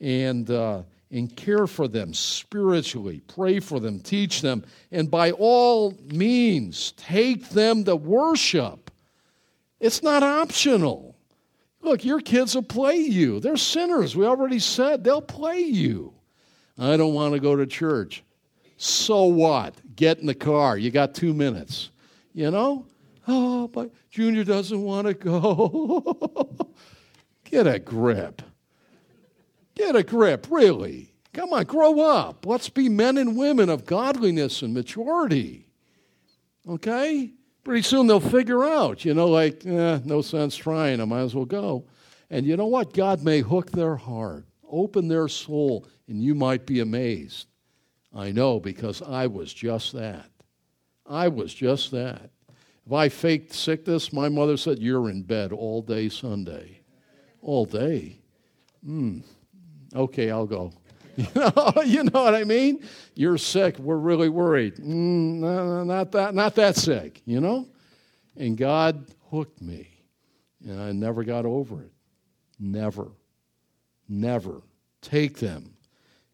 [SPEAKER 1] And uh, and care for them spiritually, pray for them, teach them, and by all means, take them to worship. It's not optional. Look, your kids will play you. They're sinners. We already said they'll play you. I don't want to go to church. So what? Get in the car. You got two minutes. You know? Oh, but Junior doesn't want to go. Get a grip. Get a grip, really. Come on, grow up. Let's be men and women of godliness and maturity. Okay? Pretty soon they'll figure out, you know, like, eh, no sense trying, I might as well go. And you know what? God may hook their heart, open their soul, and you might be amazed. I know because I was just that. I was just that. If I faked sickness, my mother said, You're in bed all day Sunday. All day. Hmm okay, I'll go. You know, you know what I mean? You're sick. We're really worried. Mm, no, not that, not that sick. You know. And God hooked me, and I never got over it. Never, never. Take them.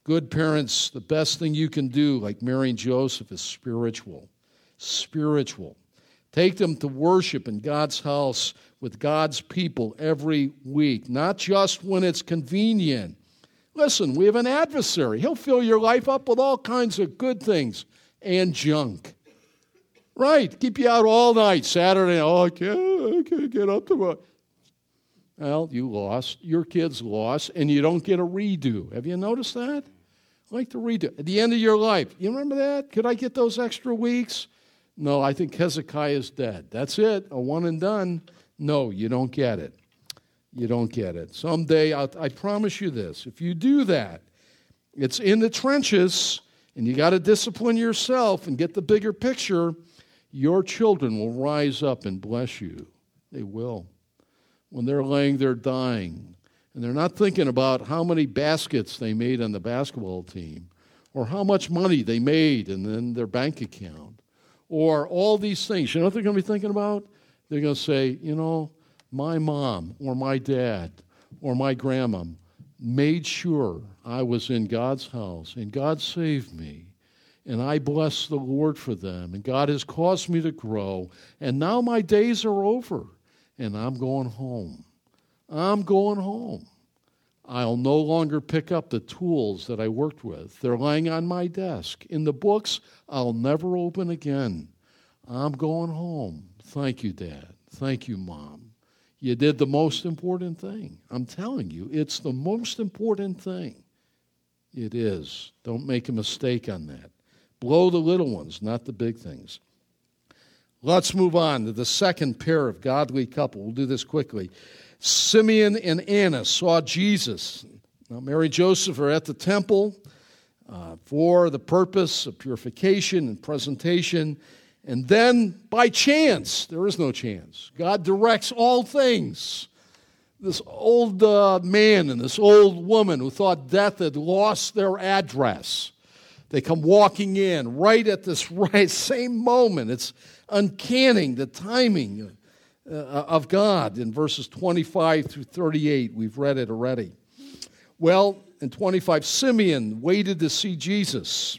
[SPEAKER 1] Good parents, the best thing you can do, like Mary and Joseph, is spiritual. Spiritual. Take them to worship in God's house with God's people every week, not just when it's convenient Listen, we have an adversary. He'll fill your life up with all kinds of good things and junk. Right. Keep you out all night. Saturday, oh, I can't, I can't get up tomorrow. Well, you lost. Your kids lost, and you don't get a redo. Have you noticed that? Like the redo. At the end of your life. You remember that? Could I get those extra weeks? No, I think Hezekiah is dead. That's it. A one and done. No, you don't get it you don't get it. Someday, I'll, I promise you this if you do that, it's in the trenches, and you got to discipline yourself and get the bigger picture. Your children will rise up and bless you. They will. When they're laying there dying, and they're not thinking about how many baskets they made on the basketball team, or how much money they made and then their bank account, or all these things. You know what they're going to be thinking about? They're going to say, you know, my mom or my dad or my grandma made sure I was in God's house and God saved me. And I bless the Lord for them. And God has caused me to grow. And now my days are over. And I'm going home. I'm going home. I'll no longer pick up the tools that I worked with. They're lying on my desk. In the books, I'll never open again. I'm going home. Thank you, Dad. Thank you, Mom. You did the most important thing. I'm telling you, it's the most important thing. It is. Don't make a mistake on that. Blow the little ones, not the big things. Let's move on to the second pair of godly couple. We'll do this quickly. Simeon and Anna saw Jesus. Now, Mary and Joseph are at the temple uh, for the purpose of purification and presentation. And then, by chance, there is no chance, God directs all things. This old uh, man and this old woman who thought death had lost their address. They come walking in right at this right same moment. It's uncanny the timing uh, of God in verses 25 through 38. We've read it already. Well, in 25, Simeon waited to see Jesus.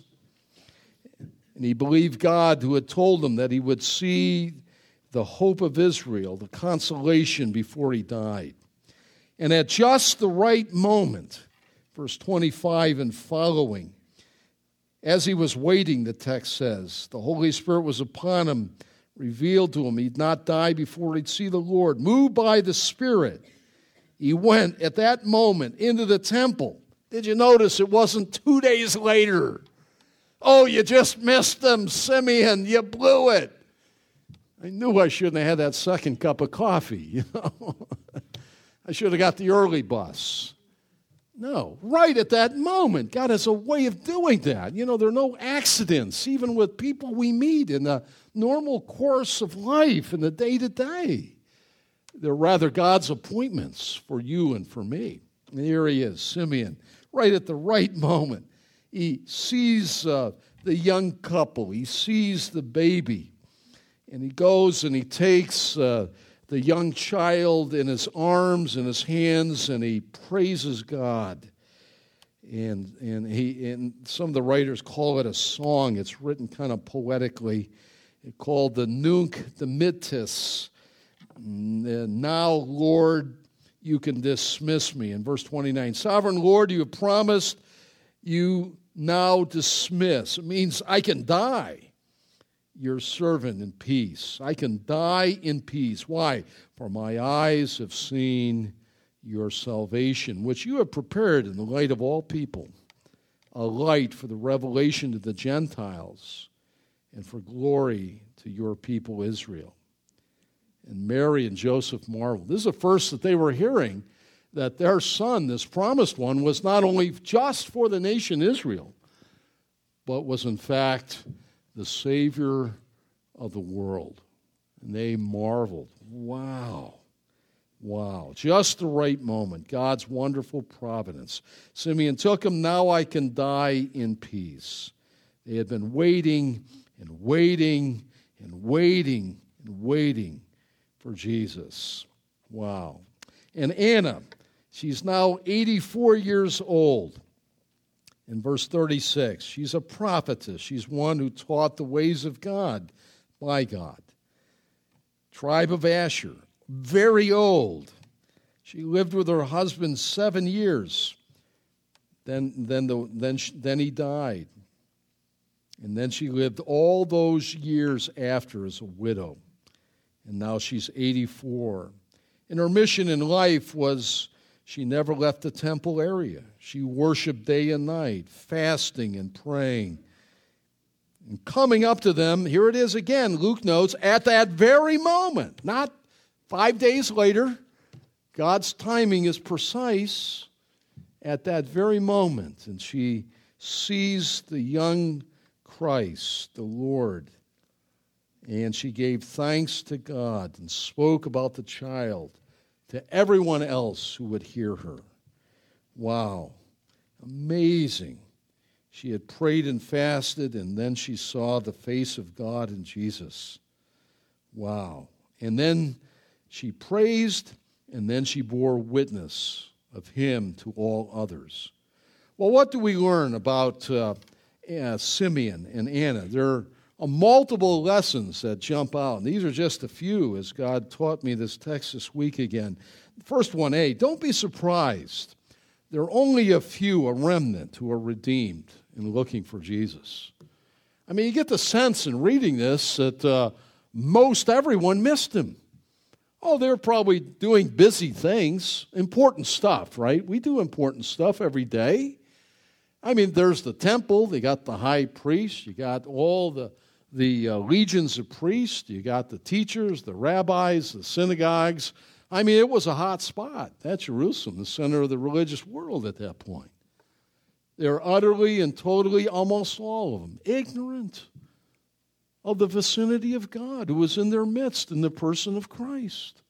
[SPEAKER 1] And he believed God who had told him that he would see the hope of Israel, the consolation before he died. And at just the right moment, verse 25 and following, as he was waiting, the text says, the Holy Spirit was upon him, revealed to him he'd not die before he'd see the Lord. Moved by the Spirit, he went at that moment into the temple. Did you notice it wasn't two days later? Oh, you just missed them, Simeon. You blew it. I knew I shouldn't have had that second cup of coffee, you know. I should have got the early bus. No, right at that moment. God has a way of doing that. You know, there are no accidents, even with people we meet in the normal course of life in the day to day. They're rather God's appointments for you and for me. And here he is, Simeon, right at the right moment. He sees uh, the young couple, he sees the baby, and he goes and he takes uh, the young child in his arms and his hands and he praises God. And, and, he, and some of the writers call it a song. It's written kind of poetically, it's called the Nunc Dimittis. Now, Lord, you can dismiss me. In verse 29, Sovereign Lord, you have promised you now dismiss. It means I can die, your servant, in peace. I can die in peace. Why? For my eyes have seen your salvation, which you have prepared in the light of all people, a light for the revelation to the Gentiles and for glory to your people Israel. And Mary and Joseph marveled. This is the first that they were hearing that their son, this promised one, was not only just for the nation Israel, but was in fact the Savior of the world. And they marveled. Wow. Wow. Just the right moment. God's wonderful providence. Simeon took him. Now I can die in peace. They had been waiting and waiting and waiting and waiting for Jesus. Wow. And Anna, She's now 84 years old. In verse 36, she's a prophetess. She's one who taught the ways of God by God. Tribe of Asher, very old. She lived with her husband seven years. Then, then, the, then, then he died. And then she lived all those years after as a widow. And now she's 84. And her mission in life was she never left the temple area. She worshiped day and night, fasting and praying. And coming up to them, here it is again, Luke notes, at that very moment, not five days later. God's timing is precise at that very moment. And she sees the young Christ, the Lord. And she gave thanks to God and spoke about the child to everyone else who would hear her. Wow, amazing. She had prayed and fasted, and then she saw the face of God in Jesus. Wow. And then she praised, and then she bore witness of him to all others. Well, what do we learn about uh, uh, Simeon and Anna? Uh, multiple lessons that jump out, and these are just a few as God taught me this text this week again. First one, A, don't be surprised. There are only a few, a remnant, who are redeemed in looking for Jesus. I mean, you get the sense in reading this that uh, most everyone missed him. Oh, they're probably doing busy things, important stuff, right? We do important stuff every day. I mean, there's the temple, they got the high priest, you got all the, the uh, legions of priests, you got the teachers, the rabbis, the synagogues. I mean, it was a hot spot. That's Jerusalem, the center of the religious world at that point. They're utterly and totally, almost all of them, ignorant of the vicinity of God who is in their midst in the person of Christ.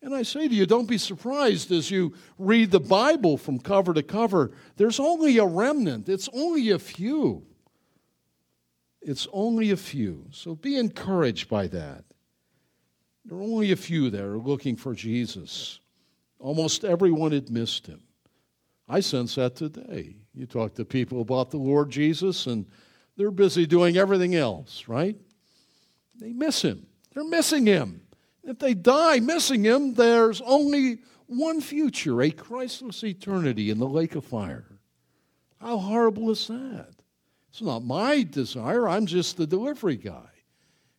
[SPEAKER 1] And I say to you, don't be surprised as you read the Bible from cover to cover. There's only a remnant, it's only a few. It's only a few. So be encouraged by that. There are only a few that are looking for Jesus. Almost everyone had missed him. I sense that today. You talk to people about the Lord Jesus, and they're busy doing everything else, right? They miss him. They're missing him. If they die missing him, there's only one future a Christless eternity in the lake of fire. How horrible is that? It's not my desire. I'm just the delivery guy.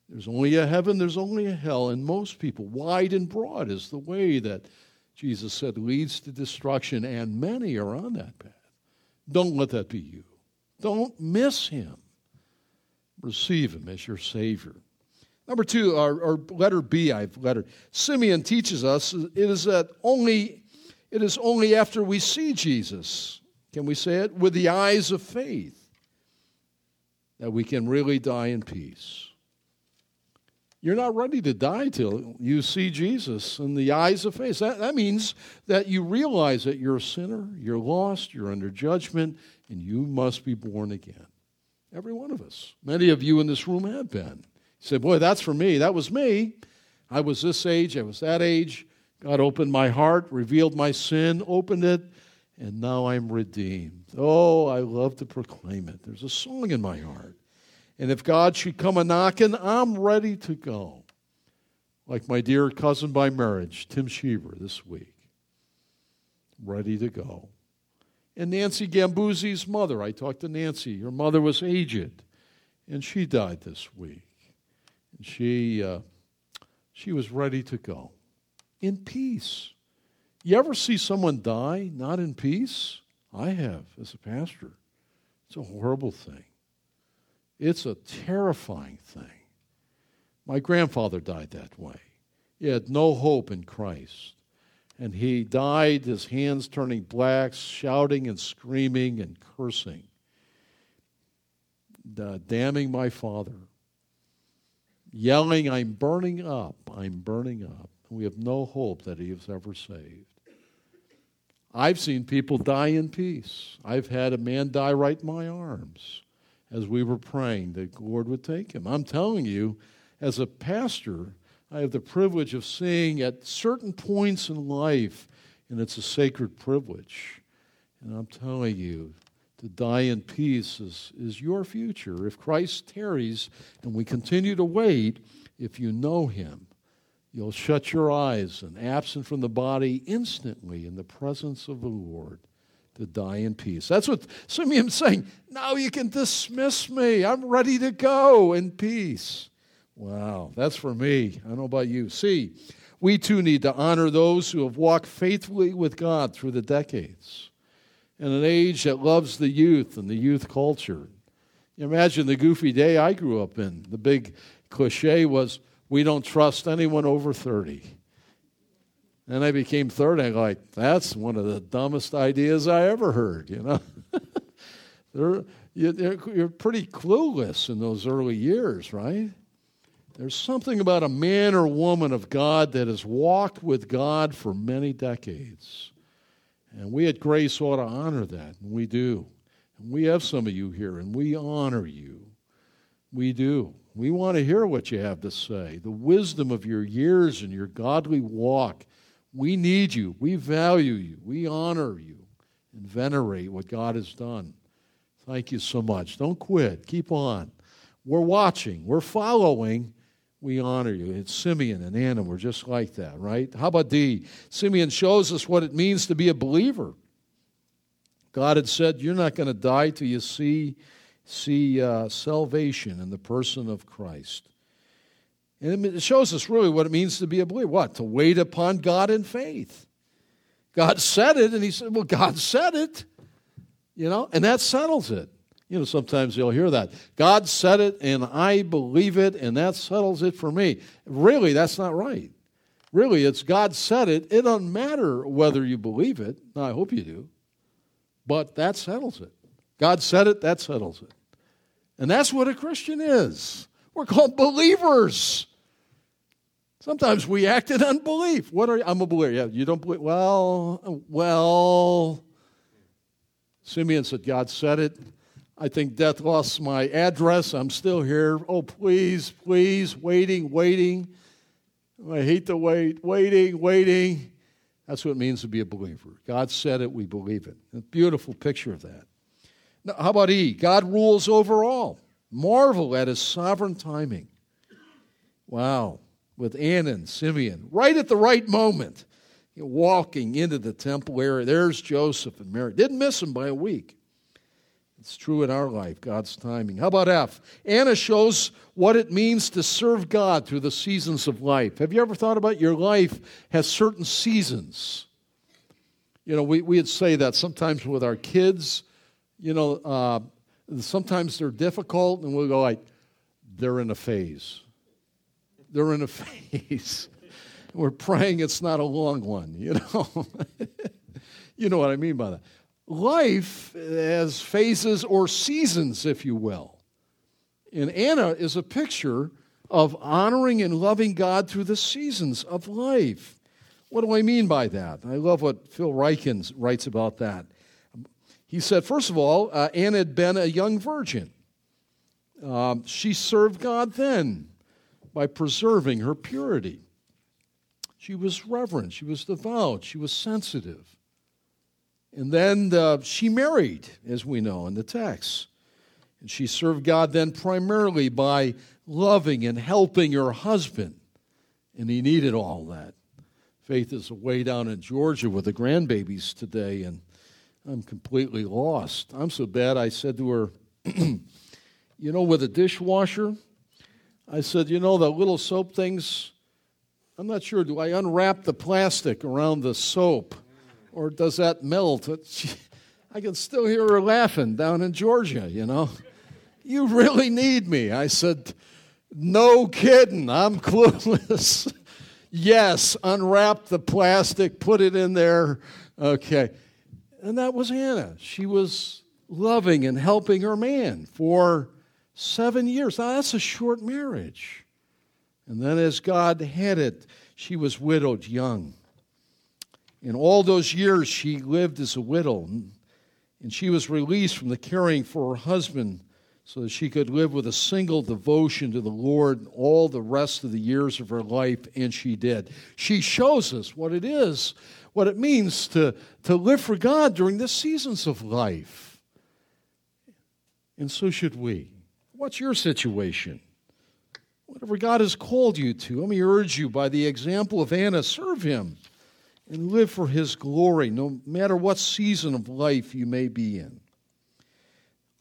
[SPEAKER 1] There's only a heaven, there's only a hell, and most people, wide and broad, is the way that Jesus said leads to destruction, and many are on that path. Don't let that be you. Don't miss him. Receive him as your Savior. Number two, or, or letter B, I've letter. Simeon teaches us it is that only it is only after we see Jesus, can we say it, with the eyes of faith, that we can really die in peace. You're not ready to die till you see Jesus in the eyes of faith. That, that means that you realize that you're a sinner, you're lost, you're under judgment, and you must be born again. Every one of us. Many of you in this room have been. You say, Boy, that's for me. That was me. I was this age, I was that age. God opened my heart, revealed my sin, opened it, and now I'm redeemed. Oh, I love to proclaim it. There's a song in my heart. And if God should come a knocking, I'm ready to go. Like my dear cousin by marriage, Tim Sheaver, this week. Ready to go. And Nancy Gambuzzi's mother, I talked to Nancy. Her mother was aged, and she died this week. And she, uh, she was ready to go in peace. You ever see someone die not in peace? I have as a pastor. It's a horrible thing. It's a terrifying thing. My grandfather died that way. He had no hope in Christ. And he died, his hands turning black, shouting and screaming and cursing, damning my father, yelling, I'm burning up, I'm burning up. We have no hope that he was ever saved. I've seen people die in peace. I've had a man die right in my arms as we were praying that the Lord would take him. I'm telling you, as a pastor, I have the privilege of seeing at certain points in life, and it's a sacred privilege. And I'm telling you, to die in peace is, is your future. If Christ tarries and we continue to wait, if you know him, you'll shut your eyes and absent from the body instantly in the presence of the Lord to die in peace. That's what Simeon's saying. Now you can dismiss me. I'm ready to go in peace. Wow, that's for me. I don't know about you. See, we too need to honor those who have walked faithfully with God through the decades. In an age that loves the youth and the youth culture. You imagine the goofy day I grew up in. The big cliche was, we don't trust anyone over 30. And I became 30. I'm like, that's one of the dumbest ideas I ever heard, you know. you're, you're pretty clueless in those early years, right? There's something about a man or woman of God that has walked with God for many decades. And we at Grace ought to honor that, and we do. And we have some of you here, and we honor you. We do. We want to hear what you have to say, the wisdom of your years and your godly walk. We need you. We value you. We honor you and venerate what God has done. Thank you so much. Don't quit. Keep on. We're watching, we're following. We honor you. It's Simeon and Anna were just like that, right? How about D? Simeon shows us what it means to be a believer. God had said, You're not going to die till you see, see uh, salvation in the person of Christ. And it shows us really what it means to be a believer. What? To wait upon God in faith. God said it, and he said, Well, God said it. You know, and that settles it. You know, sometimes you'll hear that. God said it, and I believe it, and that settles it for me. Really, that's not right. Really, it's God said it. It doesn't matter whether you believe it. I hope you do. But that settles it. God said it, that settles it. And that's what a Christian is. We're called believers. Sometimes we act in unbelief. What are you? I'm a believer. Yeah, you don't believe? Well, well. Simeon said, God said it. I think death lost my address. I'm still here. Oh, please, please, waiting, waiting. I hate to wait, waiting, waiting. That's what it means to be a believer. God said it, we believe it. A beautiful picture of that. Now, how about E? God rules over all. Marvel at his sovereign timing. Wow. With Anna and Simeon, right at the right moment, walking into the temple area. There's Joseph and Mary. Didn't miss him by a week. It's true in our life, God's timing. How about F? Anna shows what it means to serve God through the seasons of life. Have you ever thought about your life has certain seasons? You know, we, we'd say that sometimes with our kids, you know, uh, sometimes they're difficult, and we'll go like, they're in a phase. They're in a phase. We're praying it's not a long one, you know. you know what I mean by that life has phases or seasons, if you will. And Anna is a picture of honoring and loving God through the seasons of life. What do I mean by that? I love what Phil Ryken writes about that. He said, first of all, uh, Anna had been a young virgin. Um, she served God then by preserving her purity. She was reverent, she was devout, she was sensitive. And then uh, she married, as we know in the text. And she served God then primarily by loving and helping her husband. And he needed all that. Faith is away down in Georgia with the grandbabies today, and I'm completely lost. I'm so bad, I said to her, You know, with a dishwasher, I said, You know, the little soap things, I'm not sure, do I unwrap the plastic around the soap? or does that melt? I can still hear her laughing down in Georgia, you know. You really need me. I said, No kidding, I'm clueless. yes, unwrap the plastic, put it in there. Okay. And that was Anna. She was loving and helping her man for seven years. Now, that's a short marriage. And then, as God had it, she was widowed young. In all those years, she lived as a widow, and she was released from the caring for her husband so that she could live with a single devotion to the Lord all the rest of the years of her life, and she did. She shows us what it is, what it means to, to live for God during the seasons of life. And so should we. What's your situation? Whatever God has called you to, let me urge you by the example of Anna, serve Him and live for His glory, no matter what season of life you may be in.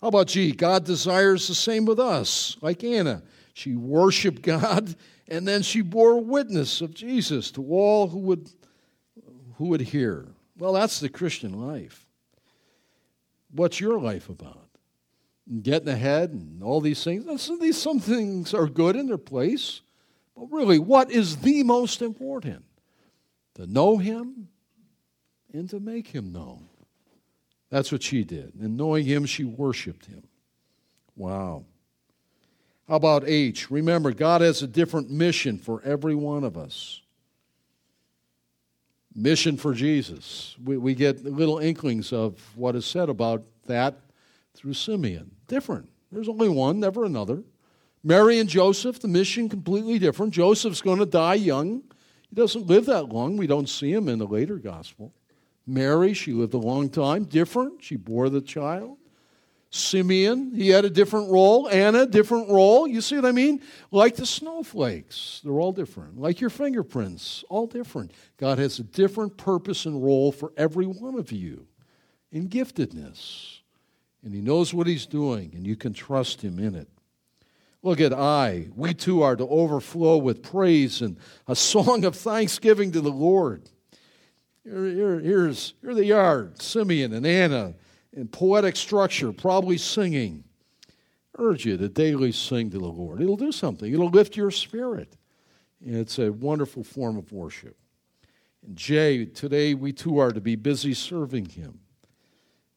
[SPEAKER 1] How about G? God desires the same with us, like Anna. She worshiped God and then she bore witness of Jesus to all who would, who would hear. Well, that's the Christian life. What's your life about? Getting ahead and all these things. These, some things are good in their place, but really, what is the most important? to know him and to make him known. That's what she did. And knowing him, she worshiped him. Wow. How about H? Remember, God has a different mission for every one of us. Mission for Jesus. We, we get little inklings of what is said about that through Simeon. Different. There's only one, never another. Mary and Joseph, the mission completely different. Joseph's going to die young. He doesn't live that long. We don't see him in the later gospel. Mary, she lived a long time, different. She bore the child. Simeon, he had a different role. Anna, different role. You see what I mean? Like the snowflakes, they're all different. Like your fingerprints, all different. God has a different purpose and role for every one of you in giftedness. And he knows what he's doing, and you can trust him in it. Look at I. We too are to overflow with praise and a song of thanksgiving to the Lord. Here, here, here's, here they are Simeon and Anna in poetic structure, probably singing. I urge you to daily sing to the Lord. It'll do something, it'll lift your spirit. It's a wonderful form of worship. And Jay, today we too are to be busy serving Him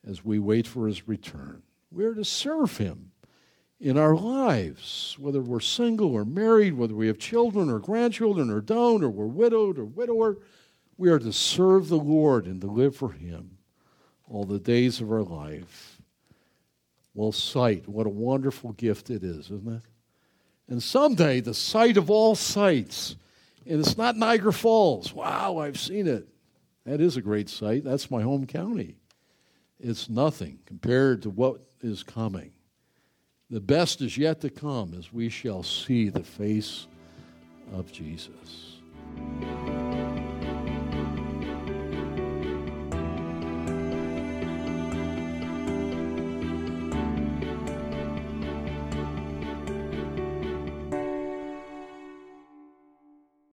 [SPEAKER 1] as we wait for His return. We're to serve Him in our lives, whether we're single or married, whether we have children or grandchildren or don't, or we're widowed or widower. We are to serve the Lord and to live for Him all the days of our life. Well, sight, what a wonderful gift it is, isn't it? And someday, the sight of all sights, and it's not Niagara Falls. Wow, I've seen it. That is a great sight. That's my home county. It's nothing compared to what is coming. The best is yet to come as we shall see the face of Jesus.